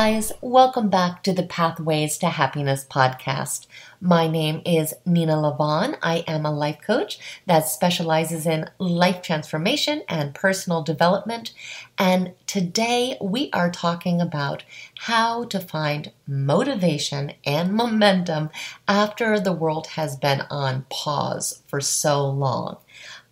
guys, welcome back to the Pathways to Happiness podcast. My name is Nena Lavonne. I am a life coach that specializes in life transformation and personal development. And today we are talking about how to find motivation and momentum after the world has been on pause for so long.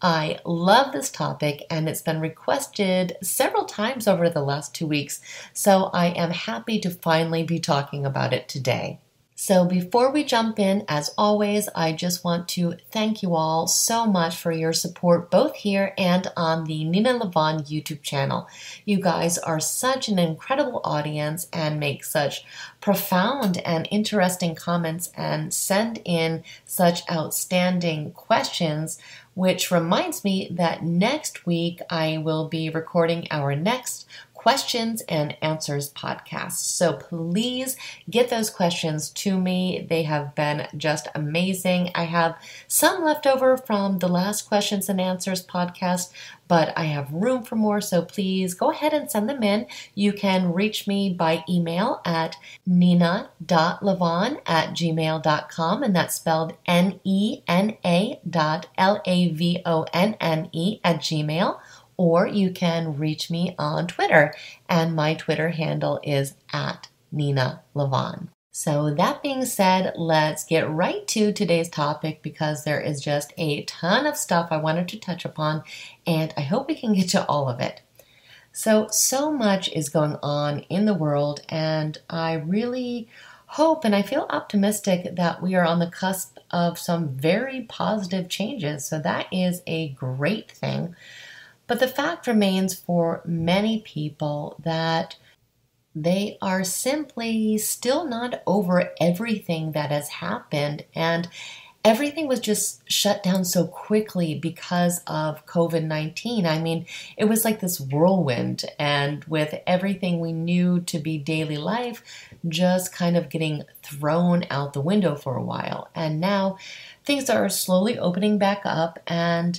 I love this topic and it's been requested several times over the last two weeks, so I am happy to finally be talking about it today. So, before we jump in, as always, I just want to thank you all so much for your support both here and on the Nena Lavonne YouTube channel. You guys are such an incredible audience and make such profound and interesting comments and send in such outstanding questions which reminds me that next week I will be recording our next questions and answers podcast. So please get those questions to me. They have been just amazing. I have some left over from the last questions and answers podcast, but I have room for more. So please go ahead and send them in. You can reach me by email at nena.lavonne at gmail.com, and that's spelled N E N A dot L A V O N N E at gmail or you can reach me on Twitter, and my Twitter handle is at Nena Lavonne. So, that being said, let's get right to today's topic because there is just a ton of stuff I wanted to touch upon, and I hope we can get to all of it. So, so much is going on in the world, and I really hope and I feel optimistic that we are on the cusp of some very positive changes. So, that is a great thing. But the fact remains for many people that they are simply still not over everything that has happened. And everything was just shut down so quickly because of COVID 19. I mean, it was like this whirlwind, and with everything we knew to be daily life just kind of getting thrown out the window for a while. And now things are slowly opening back up, and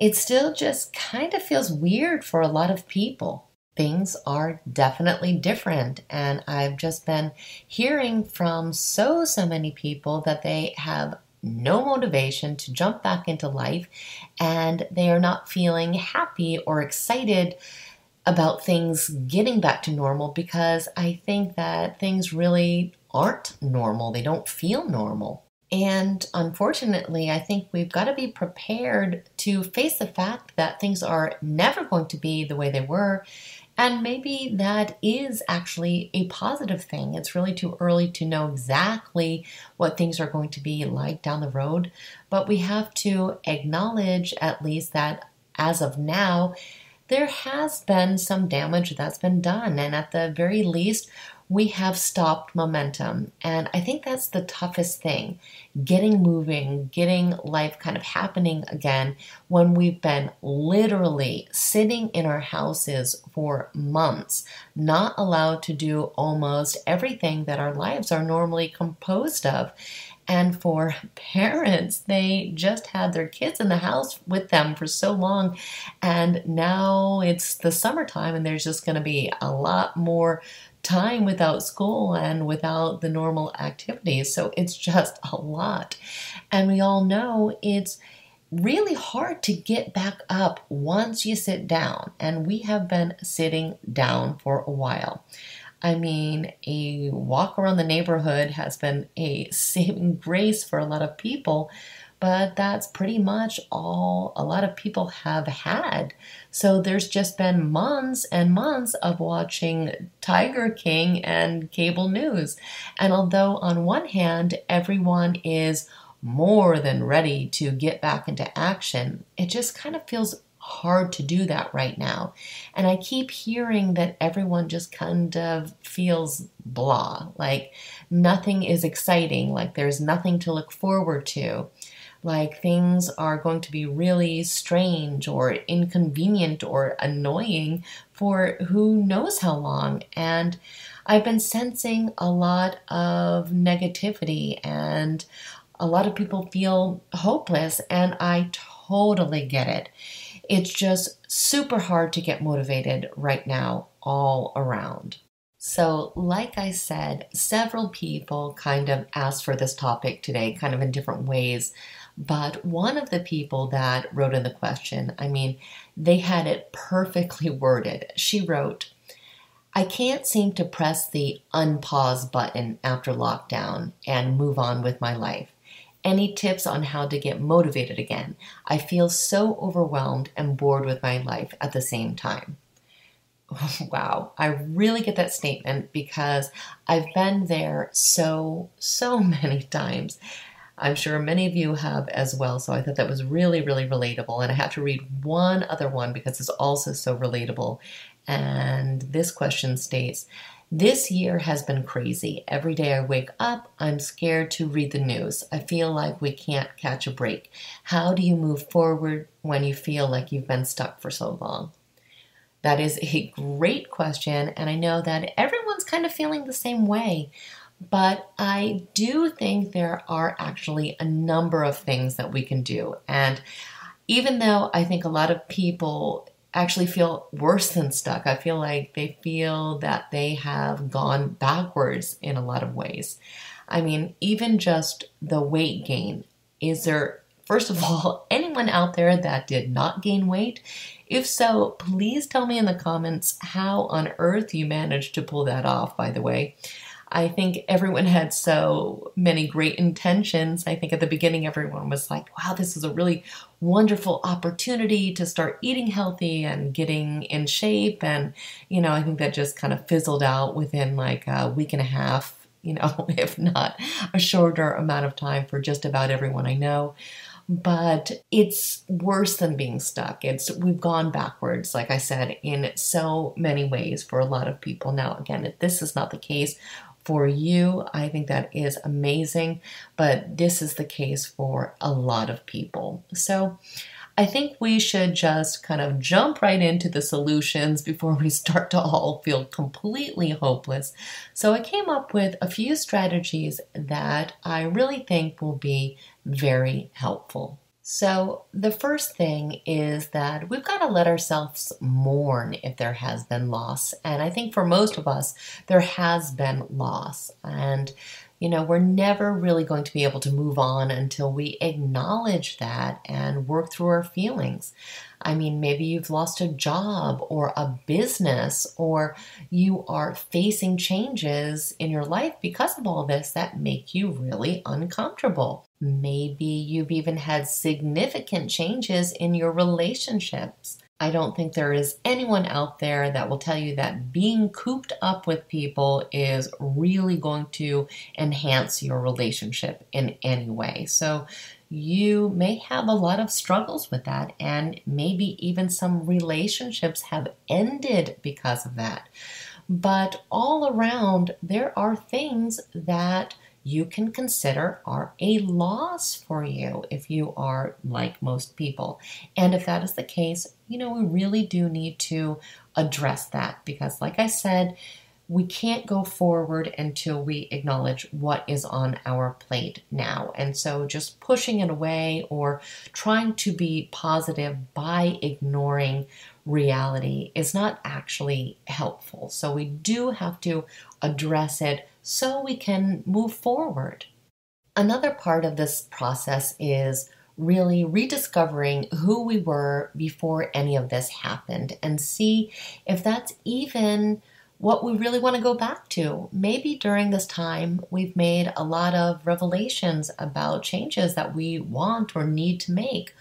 it still just kind of feels weird for a lot of people. Things are definitely different, and I've just been hearing from so, so many people that they have no motivation to jump back into life and they are not feeling happy or excited about things getting back to normal because I think that things really aren't normal. They don't feel normal. And unfortunately, I think we've got to be prepared to face the fact that things are never going to be the way they were. And maybe that is actually a positive thing. It's really too early to know exactly what things are going to be like down the road. But we have to acknowledge, at least, that as of now, there has been some damage that's been done. And at the very least, we have stopped momentum. And I think that's the toughest thing getting moving, getting life kind of happening again when we've been literally sitting in our houses for months, not allowed to do almost everything that our lives are normally composed of. And for parents, they just had their kids in the house with them for so long. And now it's the summertime, and there's just going to be a lot more time without school and without the normal activities. So it's just a lot. And we all know it's really hard to get back up once you sit down. And we have been sitting down for a while. I mean, a walk around the neighborhood has been a saving grace for a lot of people but that's pretty much all a lot of people have had. So there's just been months and months of watching Tiger King and cable news. And although, on one hand, everyone is more than ready to get back into action, it just kind of feels hard to do that right now. And I keep hearing that everyone just kind of feels blah, like nothing is exciting, like there's nothing to look forward to like things are going to be really strange or inconvenient or annoying for who knows how long. And I've been sensing a lot of negativity and a lot of people feel hopeless, and I totally get it. It's just super hard to get motivated right now, all around. So, like I said, several people kind of asked for this topic today, kind of in different ways. But one of the people that wrote in the question, I mean, they had it perfectly worded. She wrote, I can't seem to press the unpause button after lockdown and move on with my life. Any tips on how to get motivated again? I feel so overwhelmed and bored with my life at the same time. wow, I really get that statement because I've been there so, so many times. I'm sure many of you have as well. So I thought that was really, really relatable. And I have to read one other one because it's also so relatable. And this question states This year has been crazy. Every day I wake up, I'm scared to read the news. I feel like we can't catch a break. How do you move forward when you feel like you've been stuck for so long? That is a great question, and I know that everyone's kind of feeling the same way. But I do think there are actually a number of things that we can do. And even though I think a lot of people actually feel worse than stuck, I feel like they feel that they have gone backwards in a lot of ways. I mean, even just the weight gain. Is there, first of all, anyone out there that did not gain weight? If so, please tell me in the comments how on earth you managed to pull that off, by the way. I think everyone had so many great intentions. I think at the beginning, everyone was like, wow, this is a really wonderful opportunity to start eating healthy and getting in shape. And, you know, I think that just kind of fizzled out within like a week and a half, you know, if not a shorter amount of time for just about everyone I know but it's worse than being stuck. It's we've gone backwards, like I said, in so many ways for a lot of people. Now, again, if this is not the case for you, I think that is amazing, but this is the case for a lot of people. So I think we should just kind of jump right into the solutions before we start to all feel completely hopeless. So I came up with a few strategies that I really think will be very helpful. So, the first thing is that we've got to let ourselves mourn if there has been loss. And I think for most of us, there has been loss. And you know, we're never really going to be able to move on until we acknowledge that and work through our feelings. I mean, maybe you've lost a job or a business, or you are facing changes in your life because of all this that make you really uncomfortable. Maybe you've even had significant changes in your relationships. I don't think there is anyone out there that will tell you that being cooped up with people is really going to enhance your relationship in any way. So you may have a lot of struggles with that, and maybe even some relationships have ended because of that. But all around, there are things that you can consider are a loss for you if you are like most people. And if that is the case, you know, we really do need to address that because, like I said, we can't go forward until we acknowledge what is on our plate now. And so just pushing it away or trying to be positive by ignoring reality is not actually helpful. So we do have to address it so we can move forward. Another part of this process is really rediscovering who we were before any of this happened and see if that's even what we really want to go back to. Maybe during this time, we've made a lot of revelations about changes that we want or need to make,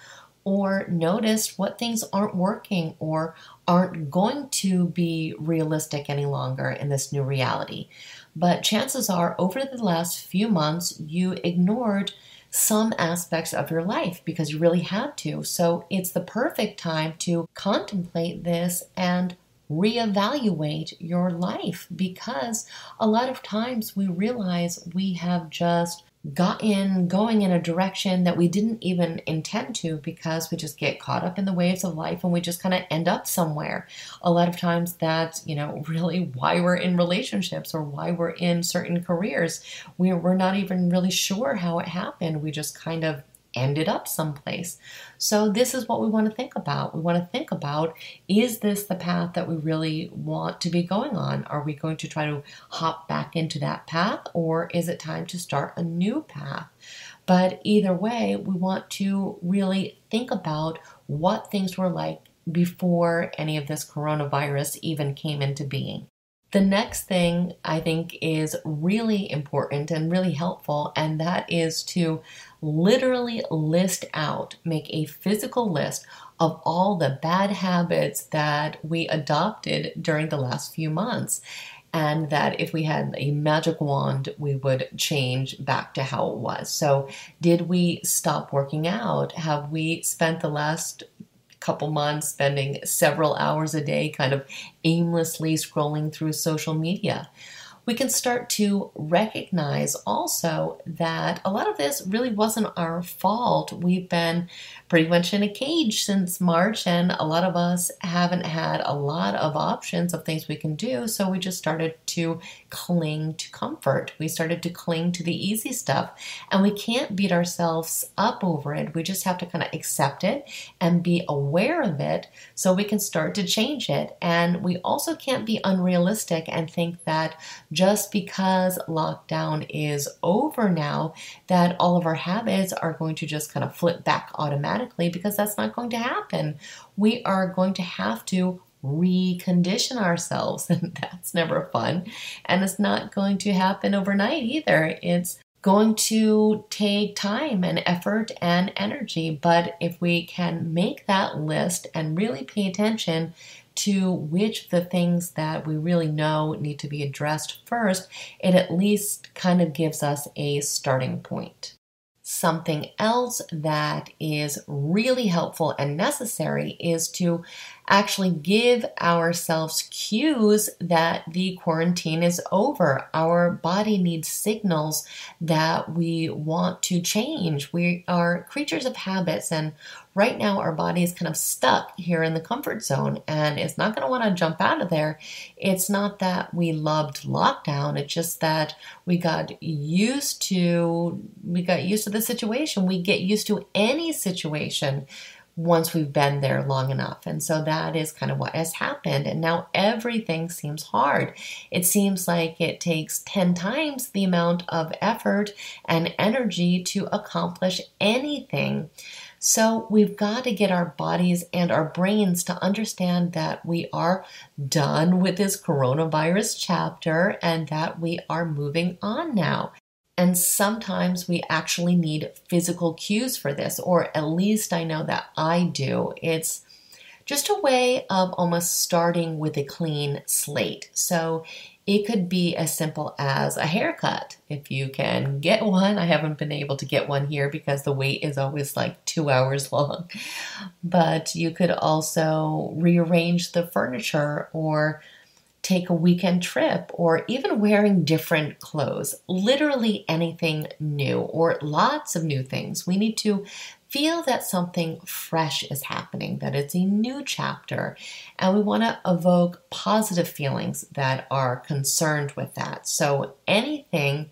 or noticed what things aren't working or aren't going to be realistic any longer in this new reality. But chances are, over the last few months, you ignored some aspects of your life because you really had to. So it's the perfect time to contemplate this and reevaluate your life because a lot of times we realize we have just got in going in a direction that we didn't even intend to because we just get caught up in the waves of life and we just kind of end up somewhere. A lot of times that's, you know, really why we're in relationships or why we're in certain careers. We're not even really sure how it happened. We just kind of ended up someplace. So, this is what we want to think about. We want to think about is this the path that we really want to be going on? Are we going to try to hop back into that path, or is it time to start a new path? But either way, we want to really think about what things were like before any of this coronavirus even came into being. The next thing I think is really important and really helpful, and that is to literally list out, make a physical list of all the bad habits that we adopted during the last few months. And that if we had a magic wand, we would change back to how it was. So, did we stop working out? Have we spent the last couple months spending several hours a day kind of aimlessly scrolling through social media we can start to recognize also that a lot of this really wasn't our fault. We've been pretty much in a cage since March, and a lot of us haven't had a lot of options of things we can do. So we just started to cling to comfort. We started to cling to the easy stuff, and we can't beat ourselves up over it. We just have to kind of accept it and be aware of it so we can start to change it. And we also can't be unrealistic and think that just because lockdown is over now, that all of our habits are going to just kind of flip back automatically because that's not going to happen. We are going to have to recondition ourselves, and that's never fun. And it's not going to happen overnight either. It's going to take time and effort and energy. But if we can make that list and really pay attention to which the things that we really know need to be addressed first, it at least kind of gives us a starting point. Something else that is really helpful and necessary is to actually give ourselves cues that the quarantine is over. Our body needs signals that we want to change. We are creatures of habits, and right now our body is kind of stuck here in the comfort zone and it's not going to want to jump out of there. It's not that we loved lockdown, it's just that we got used to we got used to the situation. We get used to any situation once we've been there long enough. And so that is kind of what has happened. And now everything seems hard. It seems like it takes 10 times the amount of effort and energy to accomplish anything. So we've got to get our bodies and our brains to understand that we are done with this coronavirus chapter and that we are moving on now. And sometimes we actually need physical cues for this, or at least I know that I do. It's just a way of almost starting with a clean slate. So it could be as simple as a haircut. If you can get one, I haven't been able to get one here because the wait is always like two hours long. But you could also rearrange the furniture or take a weekend trip, or even wearing different clothes, literally anything new, or lots of new things. We need to feel that something fresh is happening, that it's a new chapter, and we want to evoke positive feelings that are concerned with that. So, anything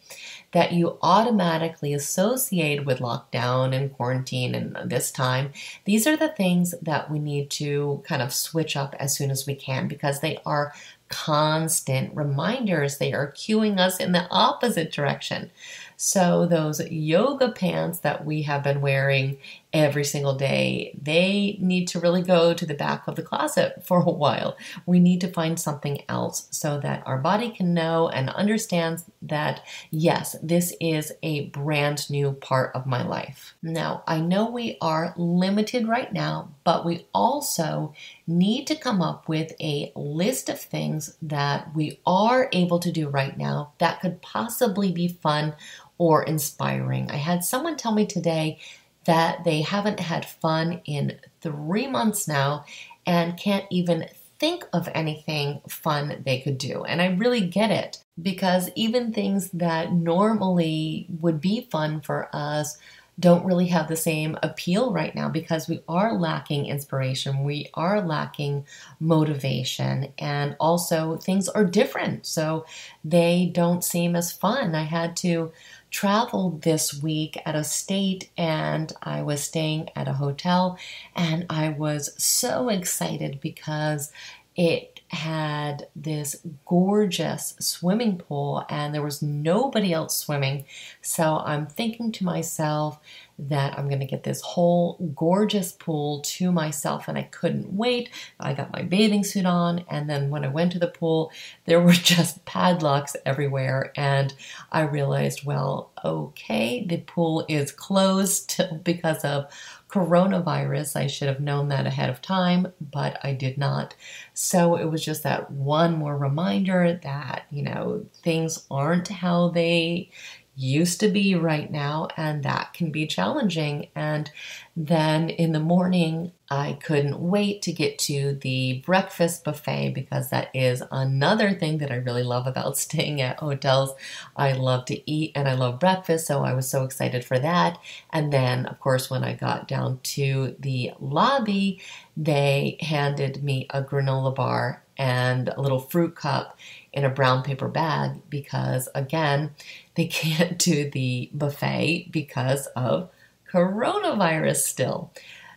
that you automatically associate with lockdown and quarantine and this time, these are the things that we need to kind of switch up as soon as we can because they are constant reminders. They are cueing us in the opposite direction. So, those yoga pants that we have been wearing every single day, they need to really go to the back of the closet for a while. We need to find something else so that our body can know and understands that, yes, this is a brand new part of my life. Now, I know we are limited right now, but we also need to come up with a list of things that we are able to do right now that could possibly be fun or inspiring. I had someone tell me today that they haven't had fun in three months now and can't even think of anything fun they could do. And I really get it because even things that normally would be fun for us don't really have the same appeal right now because we are lacking inspiration, we are lacking motivation, and also things are different. So they don't seem as fun. I had to traveled this week out of state and I was staying at a hotel and I was so excited because it had this gorgeous swimming pool and there was nobody else swimming. So I'm thinking to myself that I'm going to get this whole gorgeous pool to myself and I couldn't wait. I got my bathing suit on and then when I went to the pool, there were just padlocks everywhere and I realized, well, okay, the pool is closed because of coronavirus. I should have known that ahead of time, but I did not. So it was just that one more reminder that, you know, things aren't how they used to be right now, and that can be challenging. And then in the morning, I couldn't wait to get to the breakfast buffet because that is another thing that I really love about staying at hotels. I love to eat and I love breakfast, so I was so excited for that. And then, of course, when I got down to the lobby, they handed me a granola bar and a little fruit cup in a brown paper bag because, again, they can't do the buffet because of coronavirus still.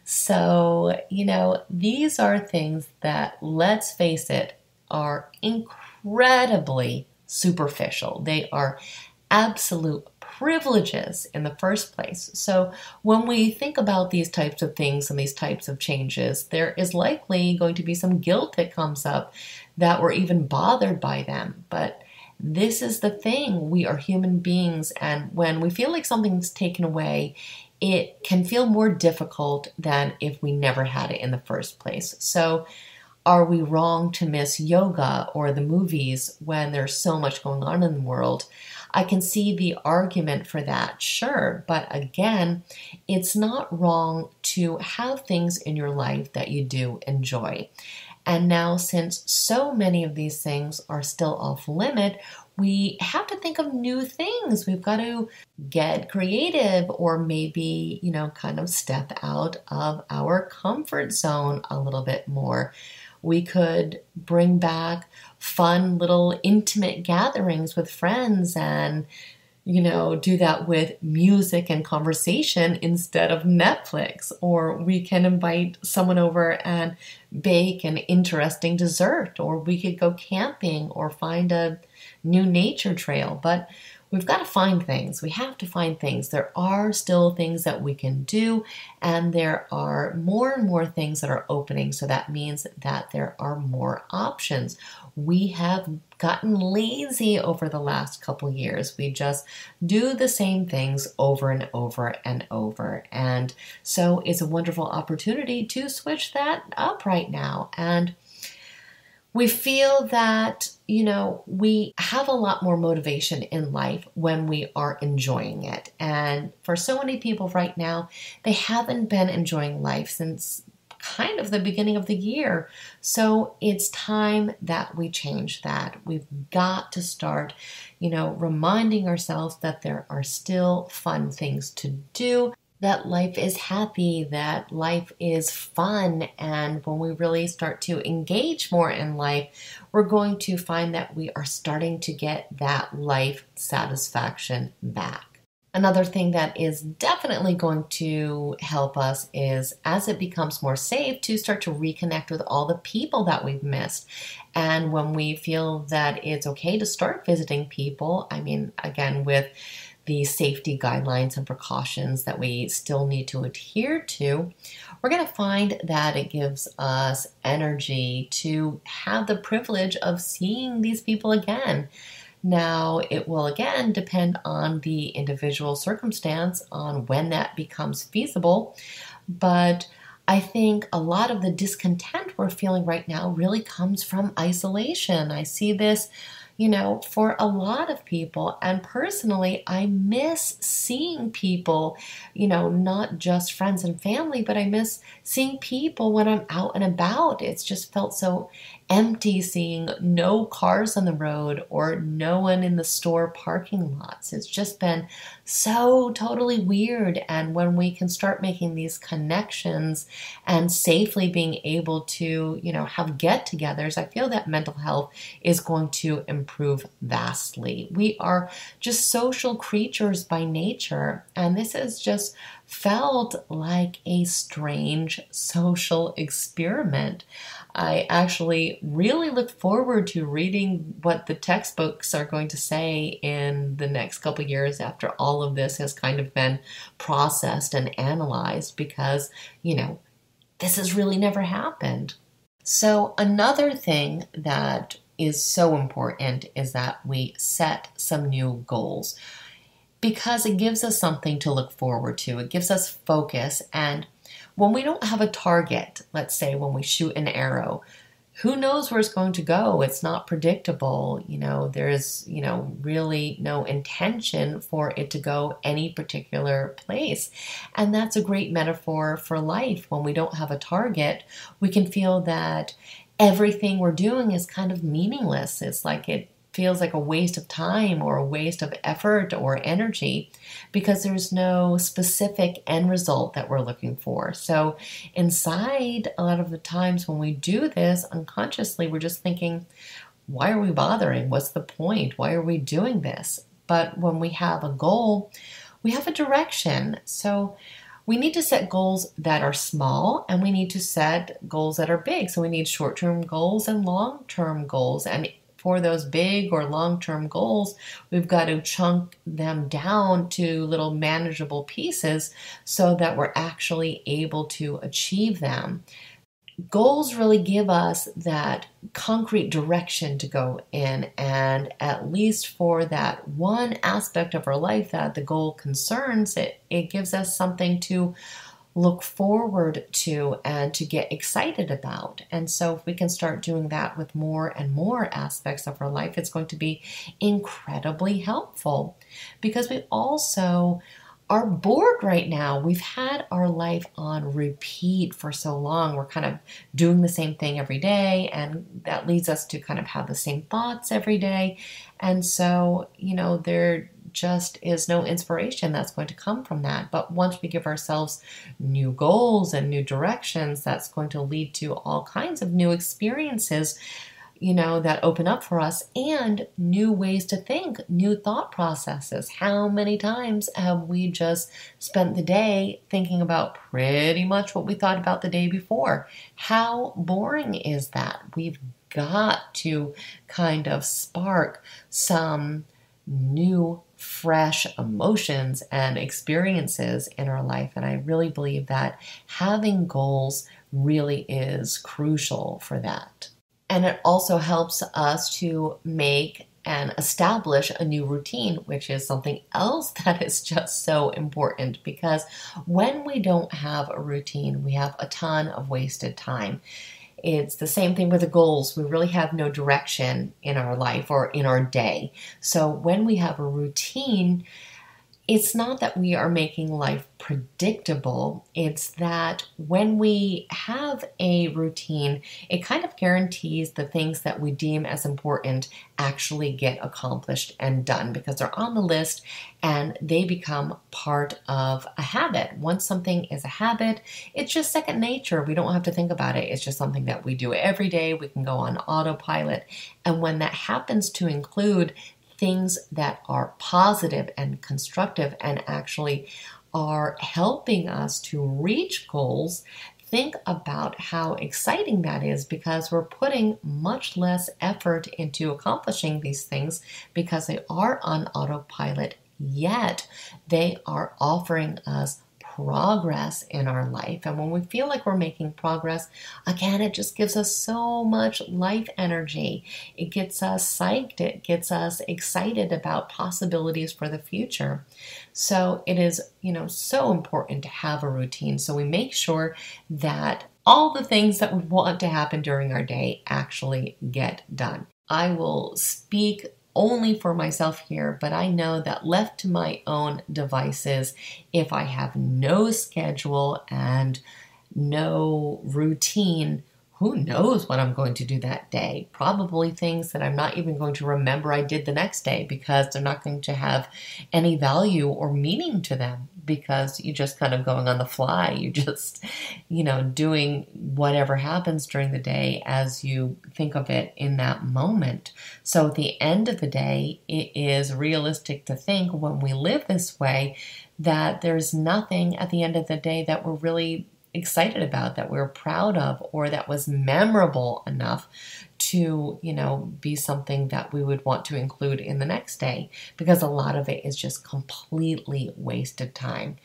So, you know, these are things that, let's face it, are incredibly superficial. They are absolute privileges in the first place. So, when we think about these types of things and these types of changes, there is likely going to be some guilt that comes up that we're even bothered by them. But this is the thing we are human beings, and when we feel like something's taken away, it can feel more difficult than if we never had it in the first place. So, are we wrong to miss yoga or the movies when there's so much going on in the world? I can see the argument for that, sure, but again, it's not wrong to have things in your life that you do enjoy. And now, since so many of these things are still off limit, we have to think of new things. We've got to get creative or maybe, you know, kind of step out of our comfort zone a little bit more. We could bring back fun little intimate gatherings with friends and you know, do that with music and conversation instead of Netflix. Or we can invite someone over and bake an interesting dessert, or we could go camping or find a new nature trail. But we've got to find things. We have to find things. There are still things that we can do, and there are more and more things that are opening. So that means that there are more options. We have gotten lazy over the last couple years. We just do the same things over and over and over. And so it's a wonderful opportunity to switch that up right now. And we feel that, you know, we have a lot more motivation in life when we are enjoying it. And for so many people right now, they haven't been enjoying life since kind of the beginning of the year. So it's time that we change that. We've got to start, you know, reminding ourselves that there are still fun things to do that life is happy, that life is fun. And when we really start to engage more in life, we're going to find that we are starting to get that life satisfaction back. Another thing that is definitely going to help us is as it becomes more safe to start to reconnect with all the people that we've missed. And when we feel that it's okay to start visiting people, I mean, again, with the safety guidelines and precautions that we still need to adhere to, we're going to find that it gives us energy to have the privilege of seeing these people again. Now, it will again depend on the individual circumstance on when that becomes feasible, but I think a lot of the discontent we're feeling right now really comes from isolation. I see this you know, for a lot of people. And personally, I miss seeing people, you know, not just friends and family, but I miss seeing people when I'm out and about. It's just felt so empty, seeing no cars on the road or no one in the store parking lots. It's just been so totally weird. And when we can start making these connections and safely being able to, you know, have get togethers, I feel that mental health is going to improve vastly. We are just social creatures by nature. And this is just felt like a strange social experiment. I actually really look forward to reading what the textbooks are going to say in the next couple years after all of this has kind of been processed and analyzed because, you know, this has really never happened. So, another thing that is so important is that we set some new goals because it gives us something to look forward to. It gives us focus. And when we don't have a target, let's say when we shoot an arrow, who knows where it's going to go? It's not predictable. You know, there's, you know, really no intention for it to go any particular place. And that's a great metaphor for life. When we don't have a target, we can feel that everything we're doing is kind of meaningless. It's like it feels like a waste of time or a waste of effort or energy because there's no specific end result that we're looking for. So, inside, a lot of the times when we do this unconsciously, we're just thinking, why are we bothering? What's the point? Why are we doing this? But when we have a goal, we have a direction. So, we need to set goals that are small and we need to set goals that are big. So we need short term goals and long term goals. And for those big or long term goals, we've got to chunk them down to little manageable pieces so that we're actually able to achieve them. Goals really give us that concrete direction to go in, and at least for that one aspect of our life that the goal concerns, it, it gives us something to look forward to and to get excited about. And so, if we can start doing that with more and more aspects of our life, it's going to be incredibly helpful because we also are bored right now. We've had our life on repeat for so long. We're kind of doing the same thing every day, and that leads us to kind of have the same thoughts every day. And so, you know, there just is no inspiration that's going to come from that. But once we give ourselves new goals and new directions, that's going to lead to all kinds of new experiences, you know, that open up for us and new ways to think, new thought processes. How many times have we just spent the day thinking about pretty much what we thought about the day before? How boring is that? We've got to kind of spark some new fresh emotions and experiences in our life. And I really believe that having goals really is crucial for that. And it also helps us to make and establish a new routine, which is something else that is just so important because when we don't have a routine, we have a ton of wasted time. It's the same thing with the goals. We really have no direction in our life or in our day. So when we have a routine, it's not that we are making life predictable. It's that when we have a routine, it kind of guarantees the things that we deem as important actually get accomplished and done because they're on the list and they become part of a habit. Once something is a habit, it's just second nature. We don't have to think about it. It's just something that we do every day. We can go on autopilot. And when that happens to include things that are positive and constructive and actually are helping us to reach goals, think about how exciting that is because we're putting much less effort into accomplishing these things because they are on autopilot, yet. They are offering us progress in our life. And when we feel like we're making progress, again, it just gives us so much life energy. It gets us psyched, it gets us excited about possibilities for the future. So it is, you know, so important to have a routine. So we make sure that all the things that we want to happen during our day actually get done. I will speak only for myself here, but I know that left to my own devices, if I have no schedule and no routine, who knows what I'm going to do that day? Probably things that I'm not even going to remember I did the next day because they're not going to have any value or meaning to them because you're just kind of going on the fly. You just, you know, doing whatever happens during the day as you think of it in that moment. So at the end of the day, it is realistic to think when we live this way that there's nothing at the end of the day that we're really excited about, that we're proud of, or that was memorable enough to, you know, be something that we would want to include in the next day because a lot of it is just completely wasted time.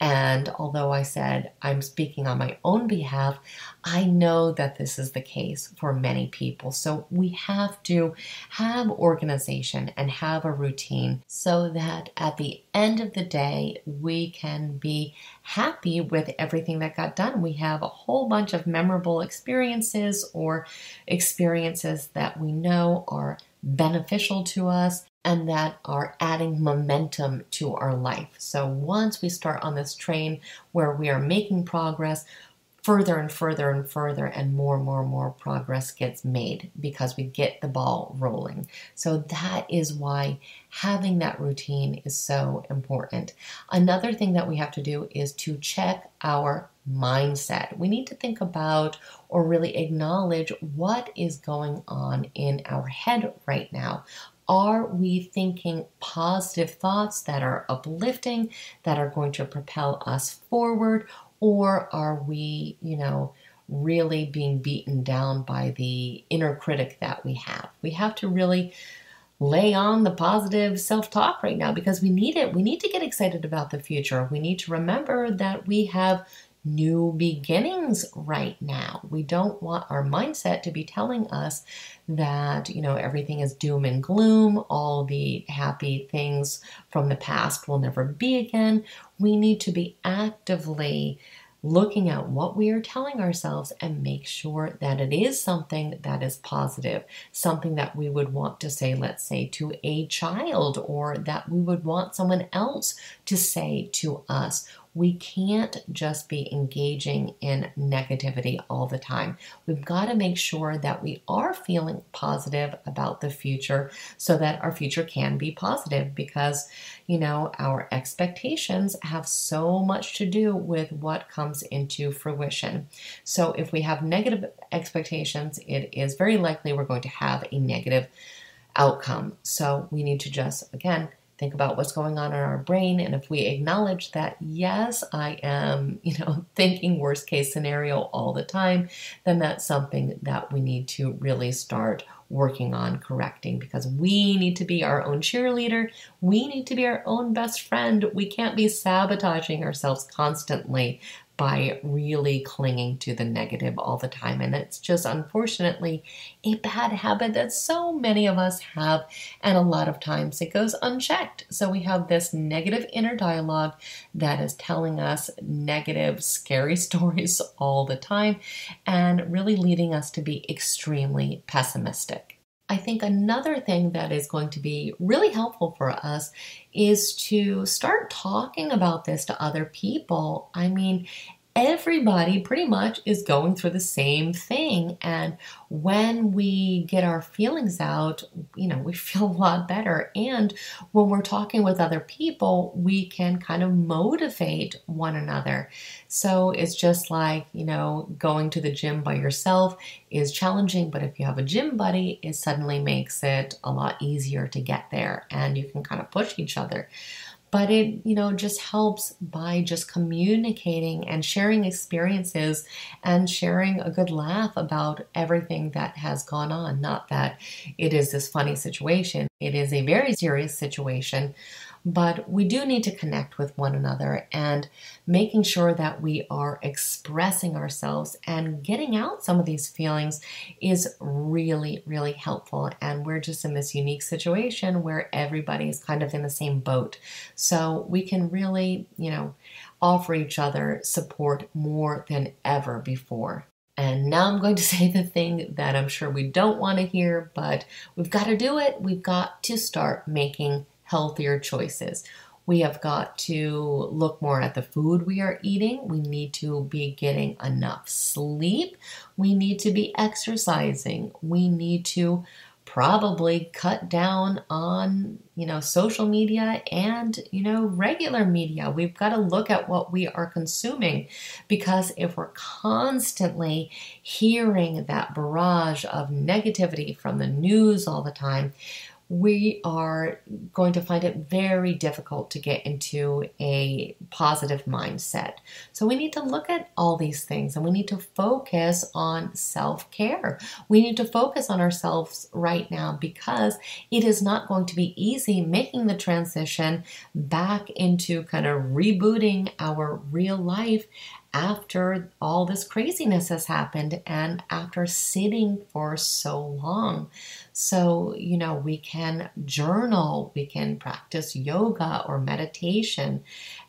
And although I said I'm speaking on my own behalf, I know that this is the case for many people. So we have to have organization and have a routine so that at the end of the day, we can be happy with everything that got done. We have a whole bunch of memorable experiences or experiences that we know are beneficial to us and that are adding momentum to our life. So once we start on this train where we are making progress, further and further and further and more and more and more progress gets made because we get the ball rolling. So that is why having that routine is so important. Another thing that we have to do is to check our mindset. We need to think about or really acknowledge what is going on in our head right now. Are we thinking positive thoughts that are uplifting, that are going to propel us forward? Or are we, you know, really being beaten down by the inner critic that we have? We have to really lay on the positive self talk right now because we need it. We need to get excited about the future. We need to remember that we have new beginnings right now. We don't want our mindset to be telling us that, you know, everything is doom and gloom, all the happy things from the past will never be again. We need to be actively looking at what we are telling ourselves and make sure that it is something that is positive, something that we would want to say, let's say, to a child, or that we would want someone else to say to us, we can't just be engaging in negativity all the time. We've got to make sure that we are feeling positive about the future so that our future can be positive because, you know, our expectations have so much to do with what comes into fruition. So if we have negative expectations, it is very likely we're going to have a negative outcome. So we need to just, again, think about what's going on in our brain and if we acknowledge that yes i am you know thinking worst case scenario all the time then that's something that we need to really start working on correcting because we need to be our own cheerleader. We need to be our own best friend. We can't be sabotaging ourselves constantly by really clinging to the negative all the time. And it's just unfortunately a bad habit that so many of us have, and a lot of times it goes unchecked. So we have this negative inner dialogue that is telling us negative, scary stories all the time, and really leading us to be extremely pessimistic. I think another thing that is going to be really helpful for us is to start talking about this to other people. I mean, everybody pretty much is going through the same thing. And when we get our feelings out, you know, we feel a lot better. And when we're talking with other people, we can kind of motivate one another. So it's just like, you know, going to the gym by yourself is challenging, but if you have a gym buddy, it suddenly makes it a lot easier to get there and you can kind of push each other but it you know just helps by just communicating and sharing experiences and sharing a good laugh about everything that has gone on. Not that it is this funny situation it is a very serious situation but we do need to connect with one another and making sure that we are expressing ourselves and getting out some of these feelings is really, really helpful. And we're just in this unique situation where everybody is kind of in the same boat. So we can really, you know, offer each other support more than ever before. And now I'm going to say the thing that I'm sure we don't want to hear, but we've got to do it. We've got to start making healthier choices. We have got to look more at the food we are eating. We need to be getting enough sleep. We need to be exercising. We need to probably cut down on, you know, social media and, you know, regular media. We've got to look at what we are consuming because if we're constantly hearing that barrage of negativity from the news all the time, we are going to find it very difficult to get into a positive mindset. So, we need to look at all these things and we need to focus on self care. We need to focus on ourselves right now because it is not going to be easy making the transition back into kind of rebooting our real life after all this craziness has happened and after sitting for so long. So, you know, we can journal, we can practice yoga or meditation.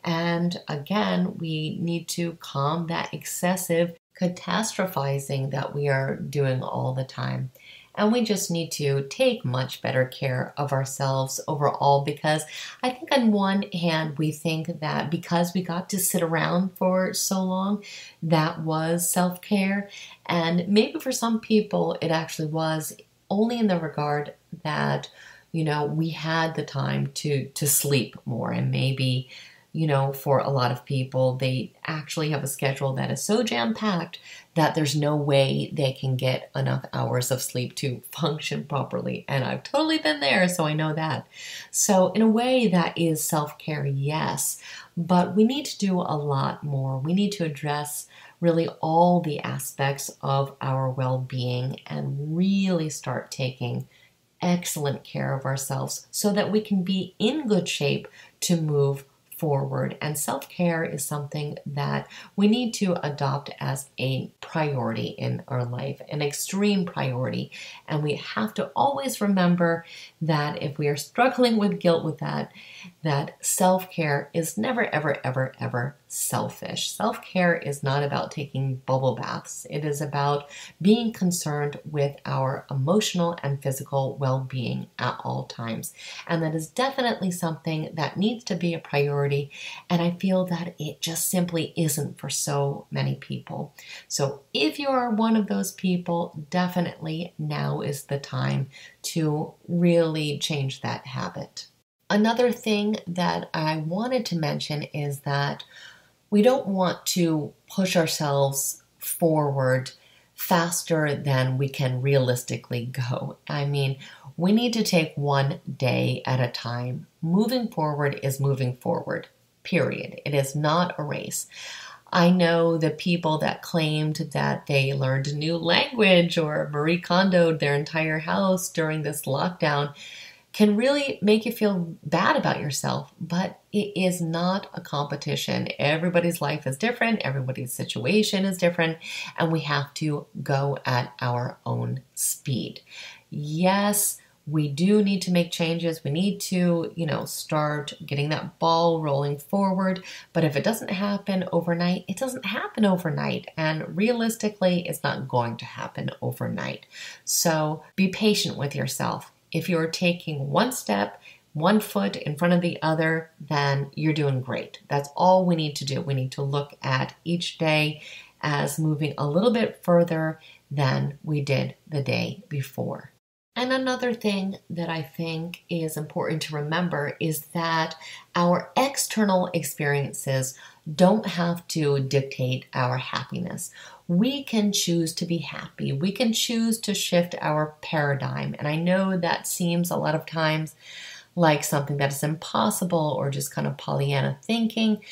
And again, we need to calm that excessive catastrophizing that we are doing all the time. And we just need to take much better care of ourselves overall because I think, on one hand, we think that because we got to sit around for so long, that was self care. And maybe for some people, it actually was only in the regard that, you know, we had the time to, to sleep more and maybe you know, for a lot of people, they actually have a schedule that is so jam packed that there's no way they can get enough hours of sleep to function properly. And I've totally been there, so I know that. So, in a way, that is self care, yes, but we need to do a lot more. We need to address really all the aspects of our well being and really start taking excellent care of ourselves so that we can be in good shape to move forward. And self care is something that we need to adopt as a priority in our life, an extreme priority. And we have to always remember that if we are struggling with guilt with that, that self care is never, ever, ever, ever selfish. Self care is not about taking bubble baths, it is about being concerned with our emotional and physical well being at all times. And that is definitely something that needs to be a priority. And I feel that it just simply isn't for so many people. So if you are one of those people, definitely now is the time to really change that habit. Another thing that I wanted to mention is that we don't want to push ourselves forward faster than we can realistically go. I mean, we need to take one day at a time. Moving forward is moving forward, period. It is not a race. I know the people that claimed that they learned a new language or Marie Kondoed their entire house during this lockdown can really make you feel bad about yourself, but it is not a competition. Everybody's life is different, everybody's situation is different, and we have to go at our own speed. Yes, we do need to make changes. We need to, you know, start getting that ball rolling forward. But if it doesn't happen overnight, it doesn't happen overnight. And realistically, it's not going to happen overnight. So be patient with yourself if you're taking one step, one foot in front of the other, then you're doing great. That's all we need to do. We need to look at each day as moving a little bit further than we did the day before. And another thing that I think is important to remember is that our external experiences don't have to dictate our happiness. We can choose to be happy. We can choose to shift our paradigm. And I know that seems a lot of times like something that is impossible or just kind of Pollyanna thinking,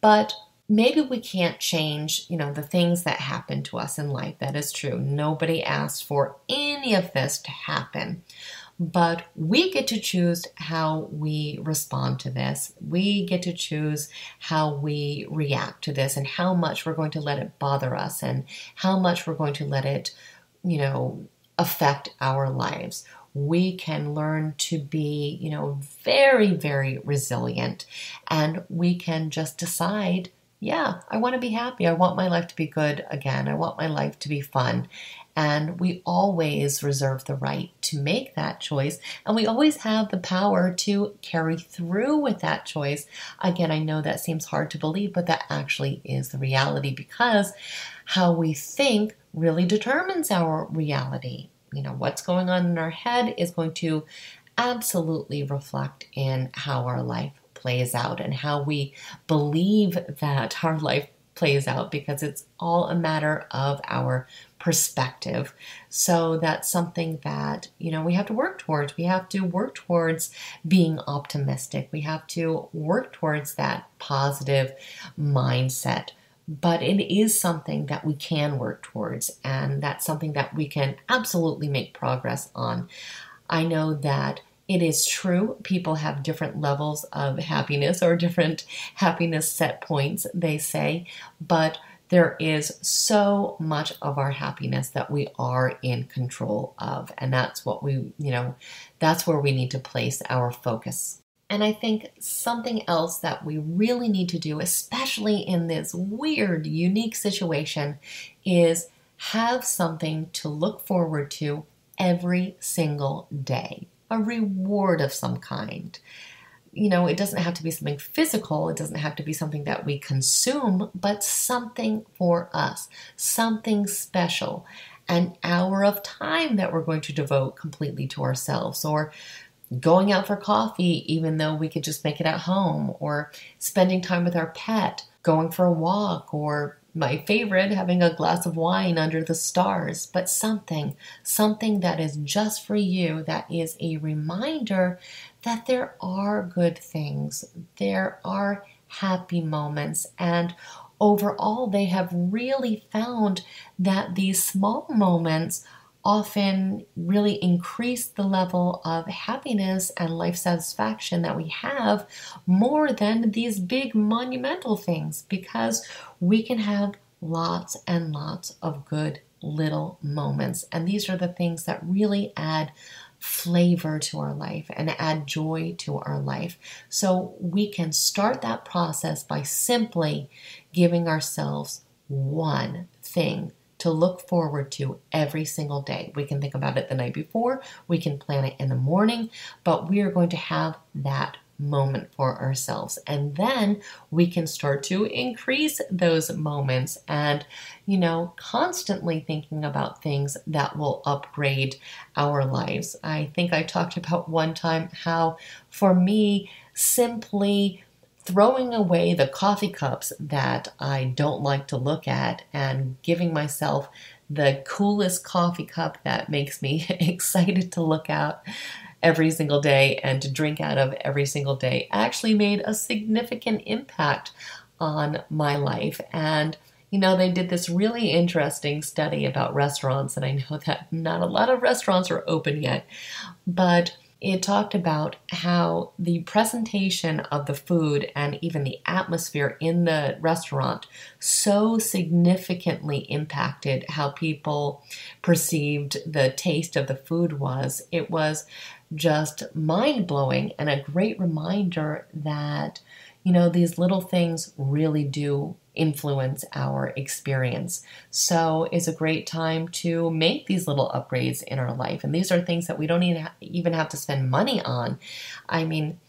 but maybe we can't change, you know, the things that happen to us in life. That is true. Nobody asked for any of this to happen. But we get to choose how we respond to this. We get to choose how we react to this and how much we're going to let it bother us and how much we're going to let it, you know, affect our lives we can learn to be, you know, very, very resilient. And we can just decide yeah, I want to be happy. I want my life to be good again. I want my life to be fun. And we always reserve the right to make that choice. And we always have the power to carry through with that choice. Again, I know that seems hard to believe, but that actually is the reality because how we think really determines our reality. You know, what's going on in our head is going to absolutely reflect in how our life plays out and how we believe that our life plays out because it's all a matter of our perspective. So that's something that, you know, we have to work towards. We have to work towards being optimistic. We have to work towards that positive mindset. But it is something that we can work towards, and that's something that we can absolutely make progress on. I know that it is true, people have different levels of happiness or different happiness set points, they say, but there is so much of our happiness that we are in control of. And that's what we, you know, that's where we need to place our focus. And I think something else that we really need to do, especially in this weird, unique situation, is have something to look forward to every single day a reward of some kind. You know, it doesn't have to be something physical, it doesn't have to be something that we consume, but something for us, something special, an hour of time that we're going to devote completely to ourselves, or going out for coffee, even though we could just make it at home, or spending time with our pet, going for a walk, or my favorite, having a glass of wine under the stars, but something, something that is just for you, that is a reminder that there are good things, there are happy moments, and overall, they have really found that these small moments often really increase the level of happiness and life satisfaction that we have more than these big monumental things because we can have lots and lots of good little moments. And these are the things that really add flavor to our life and add joy to our life. So we can start that process by simply giving ourselves one thing to look forward to every single day. We can think about it the night before, we can plan it in the morning, but we are going to have that moment for ourselves. And then we can start to increase those moments and, you know, constantly thinking about things that will upgrade our lives. I think I talked about one time how, for me, simply throwing away the coffee cups that I don't like to look at and giving myself the coolest coffee cup that makes me excited to look at every single day and to drink out of every single day actually made a significant impact on my life. And you know, they did this really interesting study about restaurants, and I know that not a lot of restaurants are open yet, but it talked about how the presentation of the food and even the atmosphere in the restaurant so significantly impacted how people perceived the taste of the food was. It was just mind blowing and a great reminder that, you know, these little things really do influence our experience. So it's a great time to make these little upgrades in our life. And these are things that we don't even have to spend money on. I mean,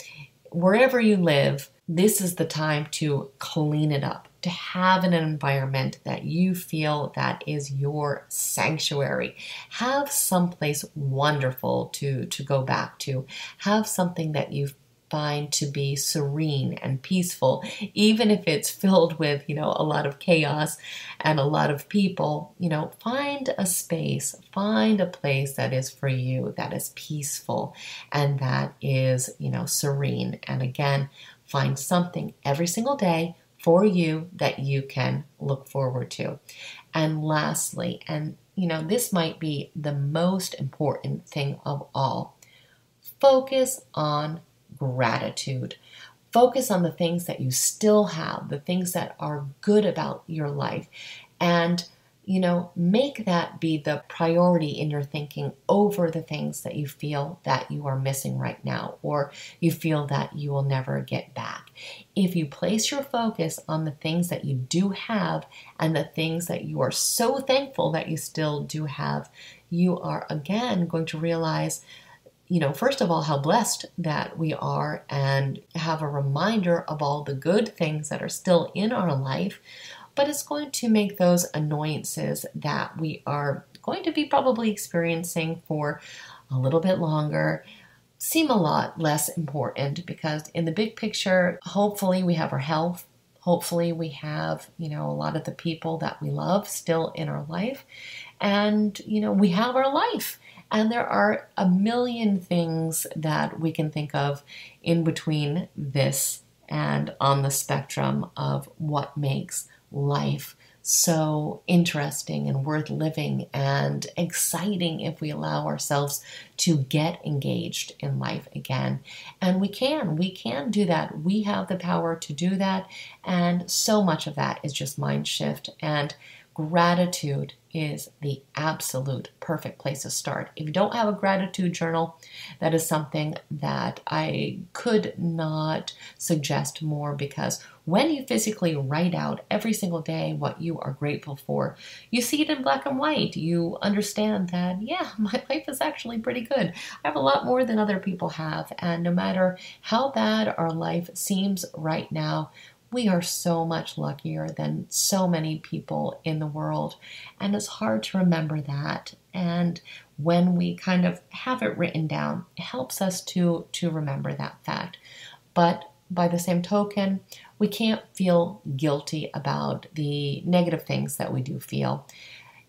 wherever you live, this is the time to clean it up, to have an environment that you feel that is your sanctuary. Have someplace wonderful to, to go back to. Have something that you've find to be serene and peaceful, even if it's filled with, you know, a lot of chaos and a lot of people, you know, find a space, find a place that is for you, that is peaceful and that is, you know, serene. And again, find something every single day for you that you can look forward to. And lastly, and you know, this might be the most important thing of all. Focus on gratitude. Focus on the things that you still have, the things that are good about your life. And you know, make that be the priority in your thinking over the things that you feel that you are missing right now or you feel that you will never get back. If you place your focus on the things that you do have and the things that you are so thankful that you still do have, you are again going to realize you know, first of all, how blessed that we are and have a reminder of all the good things that are still in our life, but it's going to make those annoyances that we are going to be probably experiencing for a little bit longer seem a lot less important because in the big picture hopefully we have our health hopefully we have you know a lot of the people that we love still in our life and you know we have our life and there are a million things that we can think of in between this and on the spectrum of what makes life so interesting and worth living and exciting if we allow ourselves to get engaged in life again. And we can, we can do that. We have the power to do that. And so much of that is just mind shift. And gratitude is the absolute perfect place to start. If you don't have a gratitude journal, that is something that I could not suggest more because when you physically write out every single day what you are grateful for, you see it in black and white. You understand that, yeah, my life is actually pretty good. I have a lot more than other people have. And no matter how bad our life seems right now, we are so much luckier than so many people in the world. And it's hard to remember that. And when we kind of have it written down, it helps us to, to remember that fact. But by the same token, we can't feel guilty about the negative things that we do feel.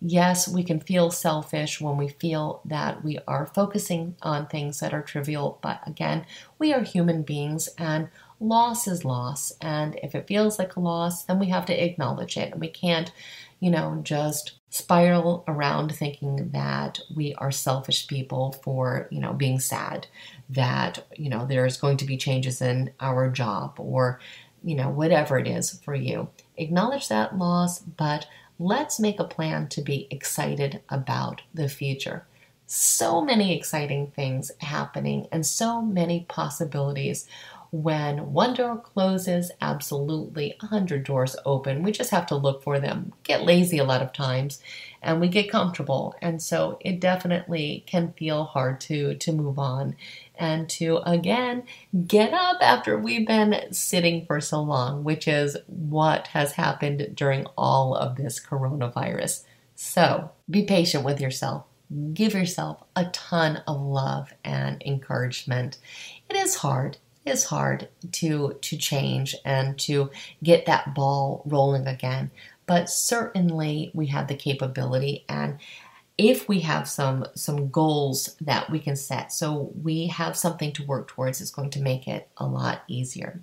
Yes, we can feel selfish when we feel that we are focusing on things that are trivial, but again, we are human beings and loss is loss. And if it feels like a loss, then we have to acknowledge it. And we can't, you know, just spiral around thinking that we are selfish people for, you know, being sad, that, you know, there's going to be changes in our job or, you know, whatever it is for you. Acknowledge that loss, but let's make a plan to be excited about the future. So many exciting things happening and so many possibilities when one door closes, absolutely a hundred doors open. We just have to look for them, get lazy a lot of times, and we get comfortable. And so it definitely can feel hard to to move on and to again get up after we've been sitting for so long, which is what has happened during all of this coronavirus. So be patient with yourself. Give yourself a ton of love and encouragement. It is hard is hard to to change and to get that ball rolling again. But certainly we have the capability and if we have some some goals that we can set so we have something to work towards it's going to make it a lot easier.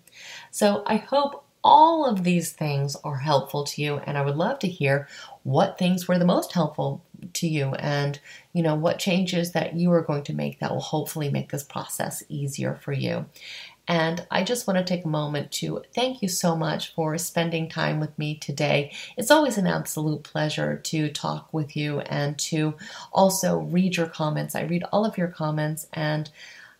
So i hope all of these things are helpful to you and i would love to hear what things were the most helpful to you and you know what changes that you are going to make that will hopefully make this process easier for you and I just want to take a moment to thank you so much for spending time with me today. It's always an absolute pleasure to talk with you and to also read your comments. I read all of your comments and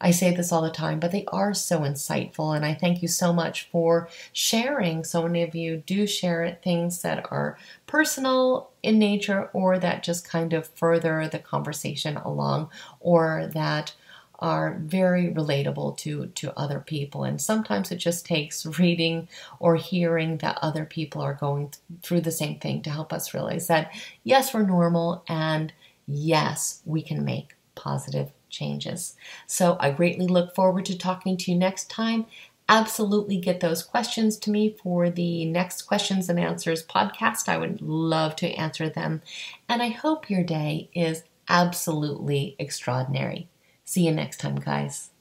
I say this all the time, but they are so insightful. And I thank you so much for sharing. So many of you do share things that are personal in nature or that just kind of further the conversation along or that are very relatable to to other people. And sometimes it just takes reading or hearing that other people are going through the same thing to help us realize that yes we're normal and yes we can make positive changes. So i greatly look forward to talking to you next time. Absolutely get those questions to me for the next questions and answers podcast. I would love to answer them. And i hope your day is absolutely extraordinary See you next time, guys.